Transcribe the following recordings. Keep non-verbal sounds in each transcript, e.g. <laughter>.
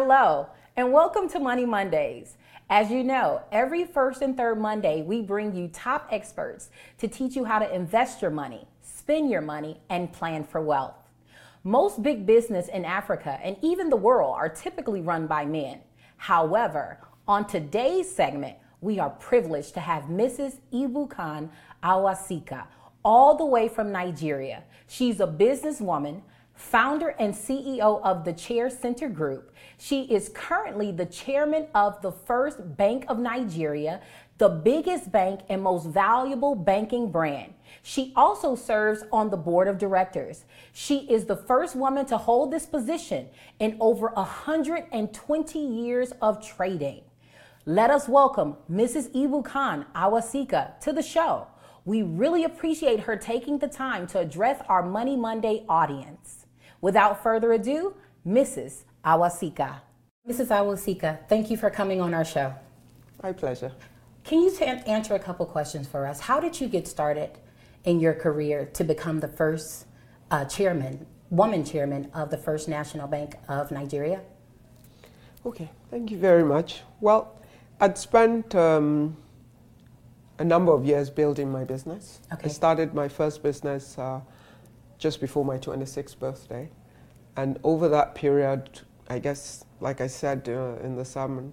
Hello, and welcome to Money Mondays. As you know, every first and third Monday, we bring you top experts to teach you how to invest your money, spend your money, and plan for wealth. Most big business in Africa and even the world are typically run by men. However, on today's segment, we are privileged to have Mrs. Ibukun Awosika, all the way from Nigeria. She's a businesswoman, founder and CEO of the Chair Center Group. She is currently the chairman of the First Bank of Nigeria, the biggest bank and most valuable banking brand. She also serves on the board of directors. She is the first woman to hold this position in over 120 years of trading. Let us welcome Mrs. Ibukun Awosika to the show. We really appreciate her taking the time to address our Money Monday audience. Without further ado, Mrs. Awosika. Mrs. Awosika, thank you for coming on our show. My pleasure. Can you t- answer a couple questions for us? How did you get started in your career to become the first uh, chairman, woman chairman of the First National Bank of Nigeria? Okay, thank you very much. Well, I'd spent um, a number of years building my business. Okay. I started my first business uh, just before my 26th birthday. And over that period, I guess, like I said uh, in the sermon,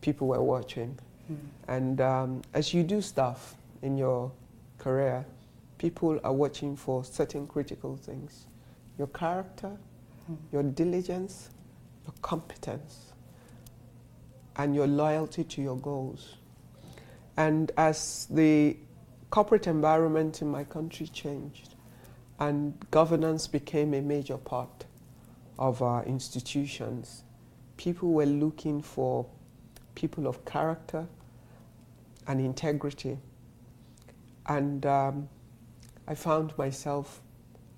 people were watching. Mm. And um, as you do stuff in your career, people are watching for certain critical things your character, Mm. your diligence, your competence, and your loyalty to your goals. And as the corporate environment in my country changed, and governance became a major part of our institutions. People were looking for people of character and integrity. And um, I found myself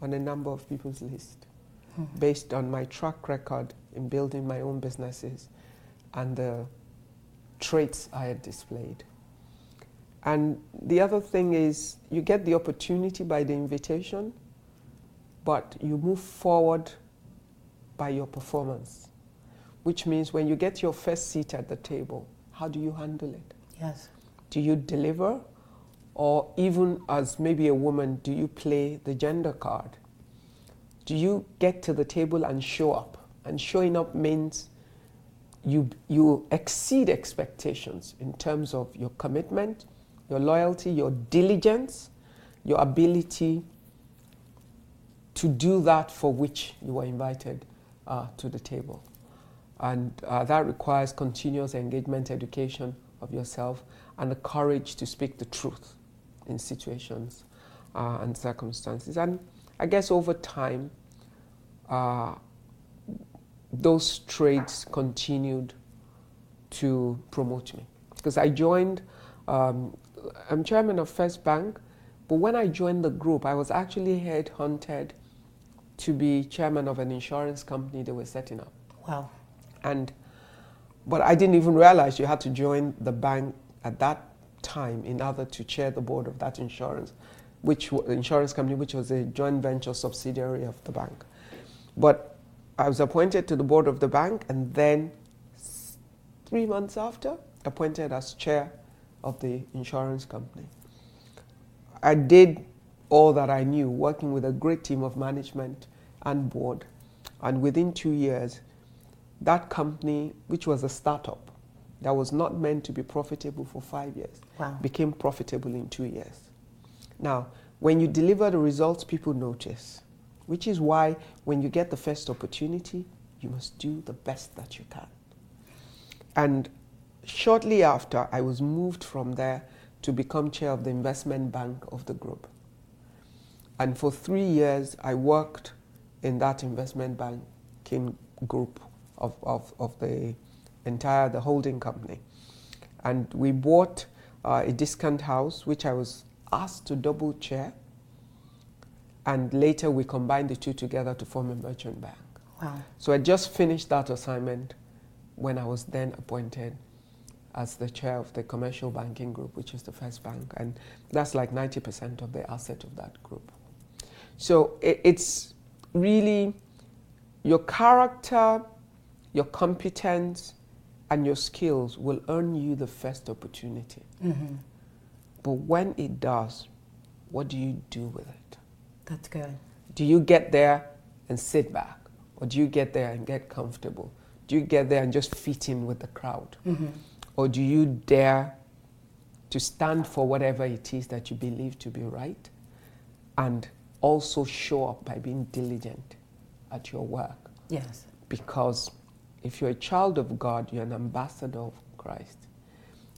on a number of people's list Mhm. based on my track record in building my own businesses and the traits I had displayed. And the other thing is, you get the opportunity by the invitation, but you move forward by your performance, which means when you get your first seat at the table, how do you handle it? Yes. Do you deliver? Or even as maybe a woman, do you play the gender card? Do you get to the table and show up? And showing up means you, you exceed expectations in terms of your commitment, your loyalty, your diligence, your ability to do that for which you were invited uh, to the table. And uh, that requires continuous engagement, education of yourself, and the courage to speak the truth in situations uh, and circumstances. And I guess over time, uh, those traits continued to promote me. Because I joined, um, I'm chairman of First Bank, but when I joined the group, I was actually headhunted to be chairman of an insurance company they were setting up. Wow. And but I didn't even realize you had to join the bank at that time in order to chair the board of that insurance, which insurance company, which was a joint venture subsidiary of the bank. But I was appointed to the board of the bank, and then three months after, appointed as chair of the insurance company. I did all that I knew, working with a great team of management and board, and within two years, that company, which was a startup that was not meant to be profitable for five years, Wow. became profitable in two years. Now, when you deliver the results, people notice, which is why when you get the first opportunity, you must do the best that you can. And shortly after, I was moved from there to become chair of the investment bank of the group. And for three years, I worked in that investment banking group of, of, of the entire the holding company. And we bought uh, a discount house, which I was asked to double chair. And later we combined the two together to form a merchant bank. Wow. So I just finished that assignment when I was then appointed as the chair of the commercial banking group, which is the first bank. And that's like 90% of the asset of that group. So it, it's really your character, your competence and your skills will earn you the first opportunity. Mm-hmm. But when it does, what do you do with it? That's good. Do you get there and sit back? Or do you get there and get comfortable? Do you get there and just fit in with the crowd? Mm-hmm. Or do you dare to stand for whatever it is that you believe to be right and also show up by being diligent at your work? Yes. Because if you're a child of God, you're an ambassador of Christ.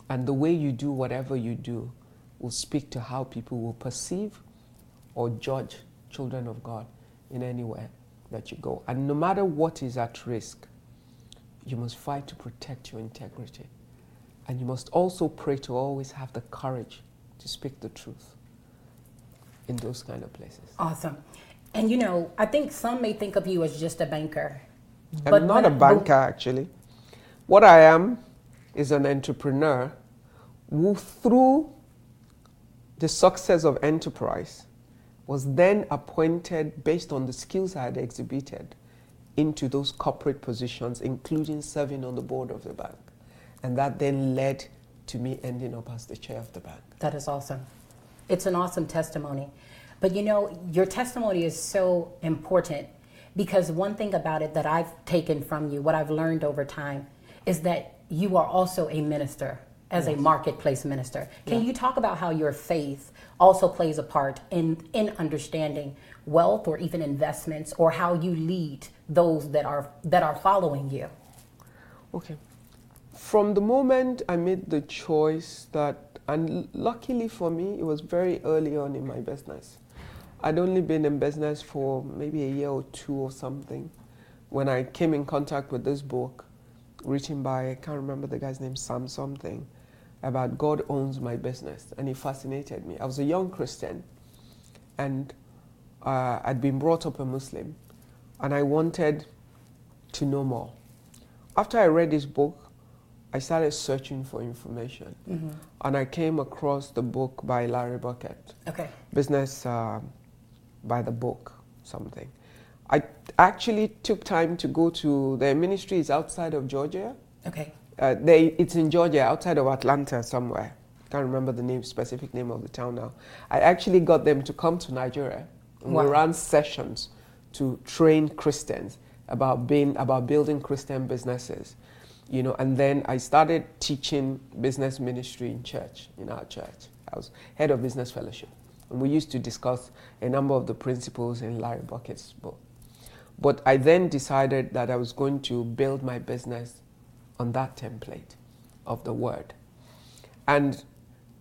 And the way you do whatever you do will speak to how people will perceive or judge children of God in anywhere that you go. And no matter what is at risk, you must fight to protect your integrity. And you must also pray to always have the courage to speak the truth in those kind of places. Awesome. And you know, I think some may think of you as just a banker. I'm not a but- banker, actually. What I am is an entrepreneur who, through the success of enterprise, was then appointed based on the skills I had exhibited into those corporate positions, including serving on the board of the bank. And that then led to me ending up as the chair of the bank. That is awesome. It's an awesome testimony. But you know, your testimony is so important because one thing about it that I've taken from you, what I've learned over time, is that you are also a minister as a marketplace minister. Can you talk about how your faith also plays a part in, in understanding wealth or even investments or how you lead those that are that are following you? Okay. From the moment I made the choice that, and luckily for me, it was very early on in my business. I'd only been in business for maybe a year or two or something when I came in contact with this book written by, I can't remember the guy's name, Sam something, about God owns my business. And it fascinated me. I was a young Christian and uh, I'd been brought up a Muslim and I wanted to know more. After I read this book, I started searching for information, and I came across the book by Larry Burkett, Okay. Business uh, by the Book, something. I actually took time to go to their ministry is outside of Georgia. Okay. Uh, they, it's in Georgia, outside of Atlanta somewhere. Can't remember the name, specific name of the town now. I actually got them to come to Nigeria. And Wow. We ran sessions to train Christians about being about building Christian businesses, you know. And then I started teaching business ministry in church, in our church. I was head of business fellowship, and we used to discuss a number of the principles in Larry Burkett's book. But I then decided that I was going to build my business on that template of the word. And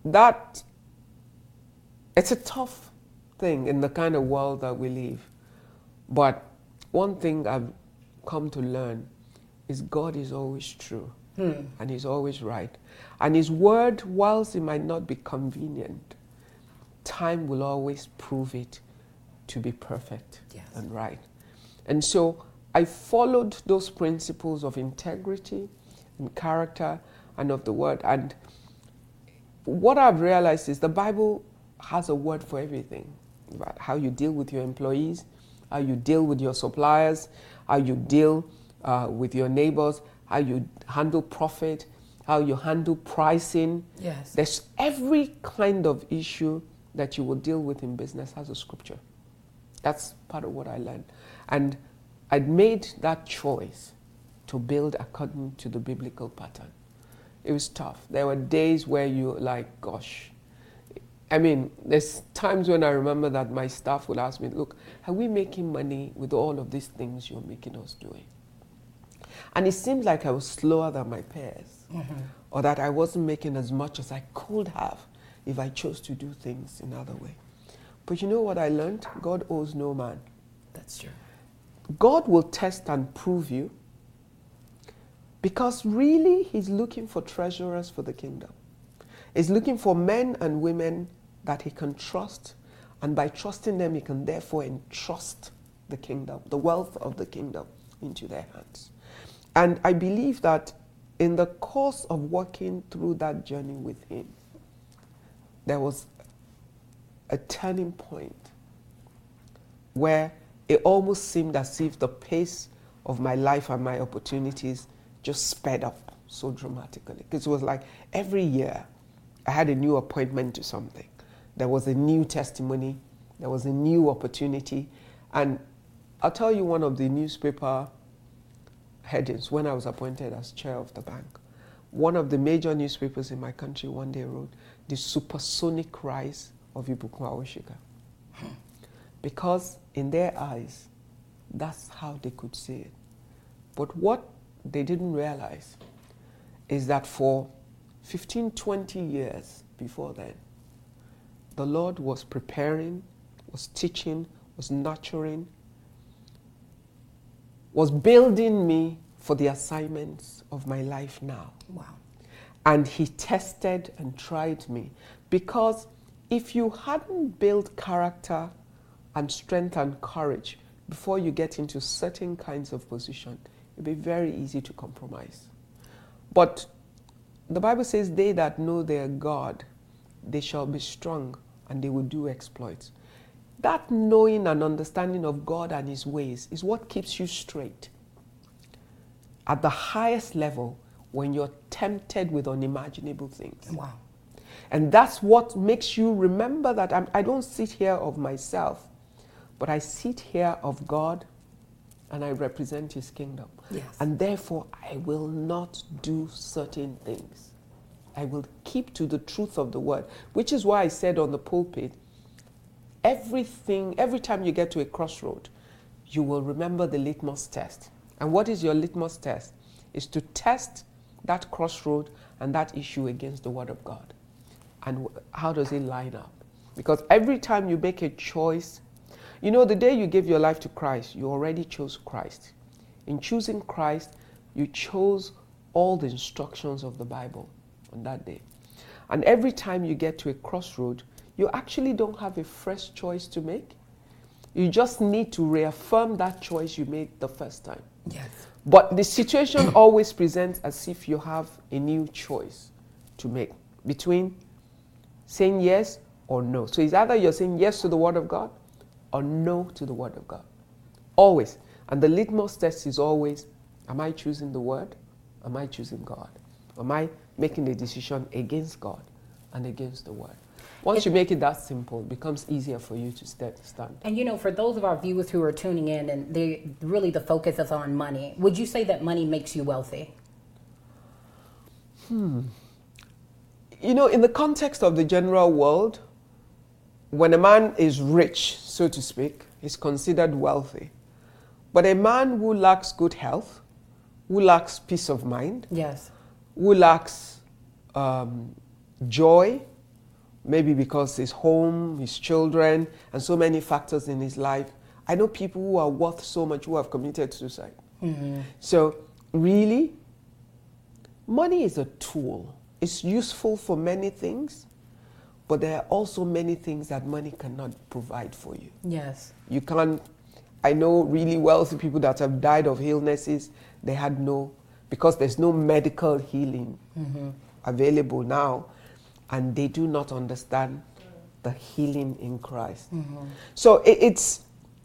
that, it's a tough thing in the kind of world that we live. But one thing I've come to learn is God is always true hmm. and He's always right. And His word, whilst it might not be convenient, time will always prove it to be perfect Yes. and right. And so I followed those principles of integrity and character and of the word. And what I've realized is the Bible has a word for everything about how you deal with your employees, how you deal with your suppliers, how you deal uh, with your neighbors, how you handle profit, how you handle pricing. Yes. There's every kind of issue that you will deal with in business has a scripture. That's part of what I learned. And I'd made that choice to build according to the biblical pattern. It was tough. There were days where you like, gosh. I mean, there's times when I remember that my staff would ask me, look, are we making money with all of these things you're making us doing? And it seemed like I was slower than my peers, mm-hmm. or that I wasn't making as much as I could have if I chose to do things another way. But you know what I learned? God owes no man. That's true. God will test and prove you because really He's looking for treasurers for the kingdom. He's looking for men and women that He can trust, and by trusting them, He can therefore entrust the kingdom, the wealth of the kingdom, into their hands. And I believe that in the course of walking through that journey with Him, there was a turning point where it almost seemed as if the pace of my life and my opportunities just sped up so dramatically. Because it was like every year I had a new appointment to something. There was a new testimony, there was a new opportunity. And I'll tell you one of the newspaper headings when I was appointed as chair of the bank. One of the major newspapers in my country one day wrote, The supersonic rise of Ibukun Awosika. Because in their eyes, that's how they could see it. But what they didn't realize is that for 15, 20 years before then, the Lord was preparing, was teaching, was nurturing, was building me for the assignments of my life now. Wow. And He tested and tried me because if you hadn't built character and strength and courage before you get into certain kinds of position, it'd be very easy to compromise. But the Bible says, They that know their God, they shall be strong and they will do exploits. That knowing and understanding of God and His ways is what keeps you straight. At the highest level, when you're tempted with unimaginable things. Wow. And that's what makes you remember that I'm, I do not sit here of myself, but I sit here of God and I represent His kingdom. Yes. And therefore, I will not do certain things. I will keep to the truth of the word, which is why I said on the pulpit everything, every time you get to a crossroad, you will remember the litmus test. And what is your litmus test? Is to test that crossroad and that issue against the Word of God. And how does it line up? Because every time you make a choice, you know, the day you give your life to Christ, you already chose Christ. In choosing Christ, you chose all the instructions of the Bible on that day. And every time you get to a crossroad, you actually don't have a fresh choice to make. You just need to reaffirm that choice you made the first time. Yes. But the situation <clears throat> always presents as if you have a new choice to make between saying yes or no. So it's either you're saying yes to the Word of God or no to the Word of God. Always. And the litmus test is always Am I choosing the Word? Am I choosing God? Am I making a decision against God and against the Word? Once you make it that simple, it becomes easier for you to stand. And you know, for those of our viewers who are tuning in and they really the focus is on money, would you say that money makes you wealthy? Hmm. You know, in the context of the general world, when a man is rich, so to speak, he's considered wealthy. But a man who lacks good health, who lacks peace of mind, yes, who lacks um, joy, maybe because his home, his children, and so many factors in his life. I know people who are worth so much who have committed suicide. Mm-hmm. So, really, money is a tool. It's useful for many things, but there are also many things that money cannot provide for you. Yes. You can't. I know really wealthy people that have died of illnesses, they had no, because there's no medical healing mm-hmm. available now and they do not understand the healing in Christ. Mm-hmm. So it, it's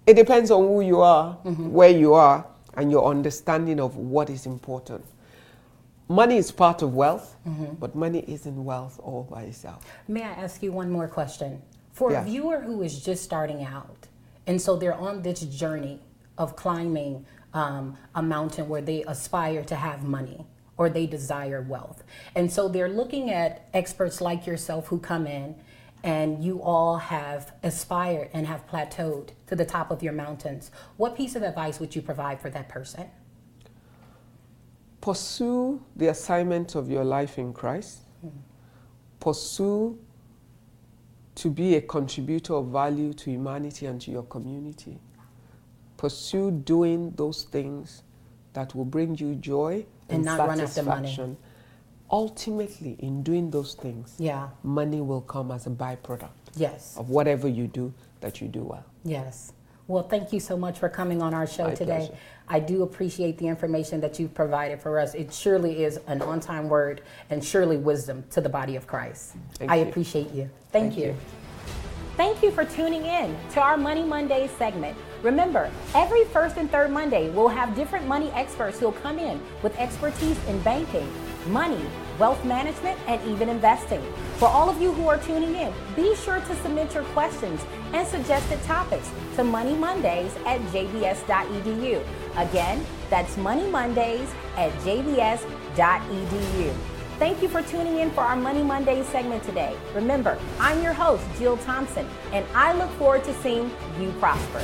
it depends on who you are, mm-hmm. where you are, and your understanding of what is important. Money is part of wealth, mm-hmm. but money isn't wealth all by itself. May I ask you one more question? For a viewer who is just starting out, and so they're on this journey of climbing um, a mountain where they aspire to have money or they desire wealth. And so they're looking at experts like yourself who come in and you all have aspired and have plateaued to the top of your mountains. What piece of advice would you provide for that person? Pursue the assignment of your life in Christ. Mm-hmm. Pursue to be a contributor of value to humanity and to your community. Pursue doing those things that will bring you joy and, and not run after money. Ultimately, in doing those things, yeah, money will come as a byproduct. Yes. Of whatever you do that you do well. Yes. Well, thank you so much for coming on our show My today. Pleasure. I do appreciate the information that you've provided for us. It surely is an on time word and surely wisdom to the body of Christ. Thank I you. appreciate you. Thank, thank you. you. Thank you for tuning in to our Money Monday segment Remember, every first and third Monday, we'll have different money experts who'll come in with expertise in banking, money, wealth management, and even investing. For all of you who are tuning in, be sure to submit your questions and suggested topics to Money Mondays at jbs.edu. Again, that's Money Mondays at jbs.edu. Thank you for tuning in for our Money Mondays segment today. Remember, I'm your host, Jill Thompson, and I look forward to seeing you prosper.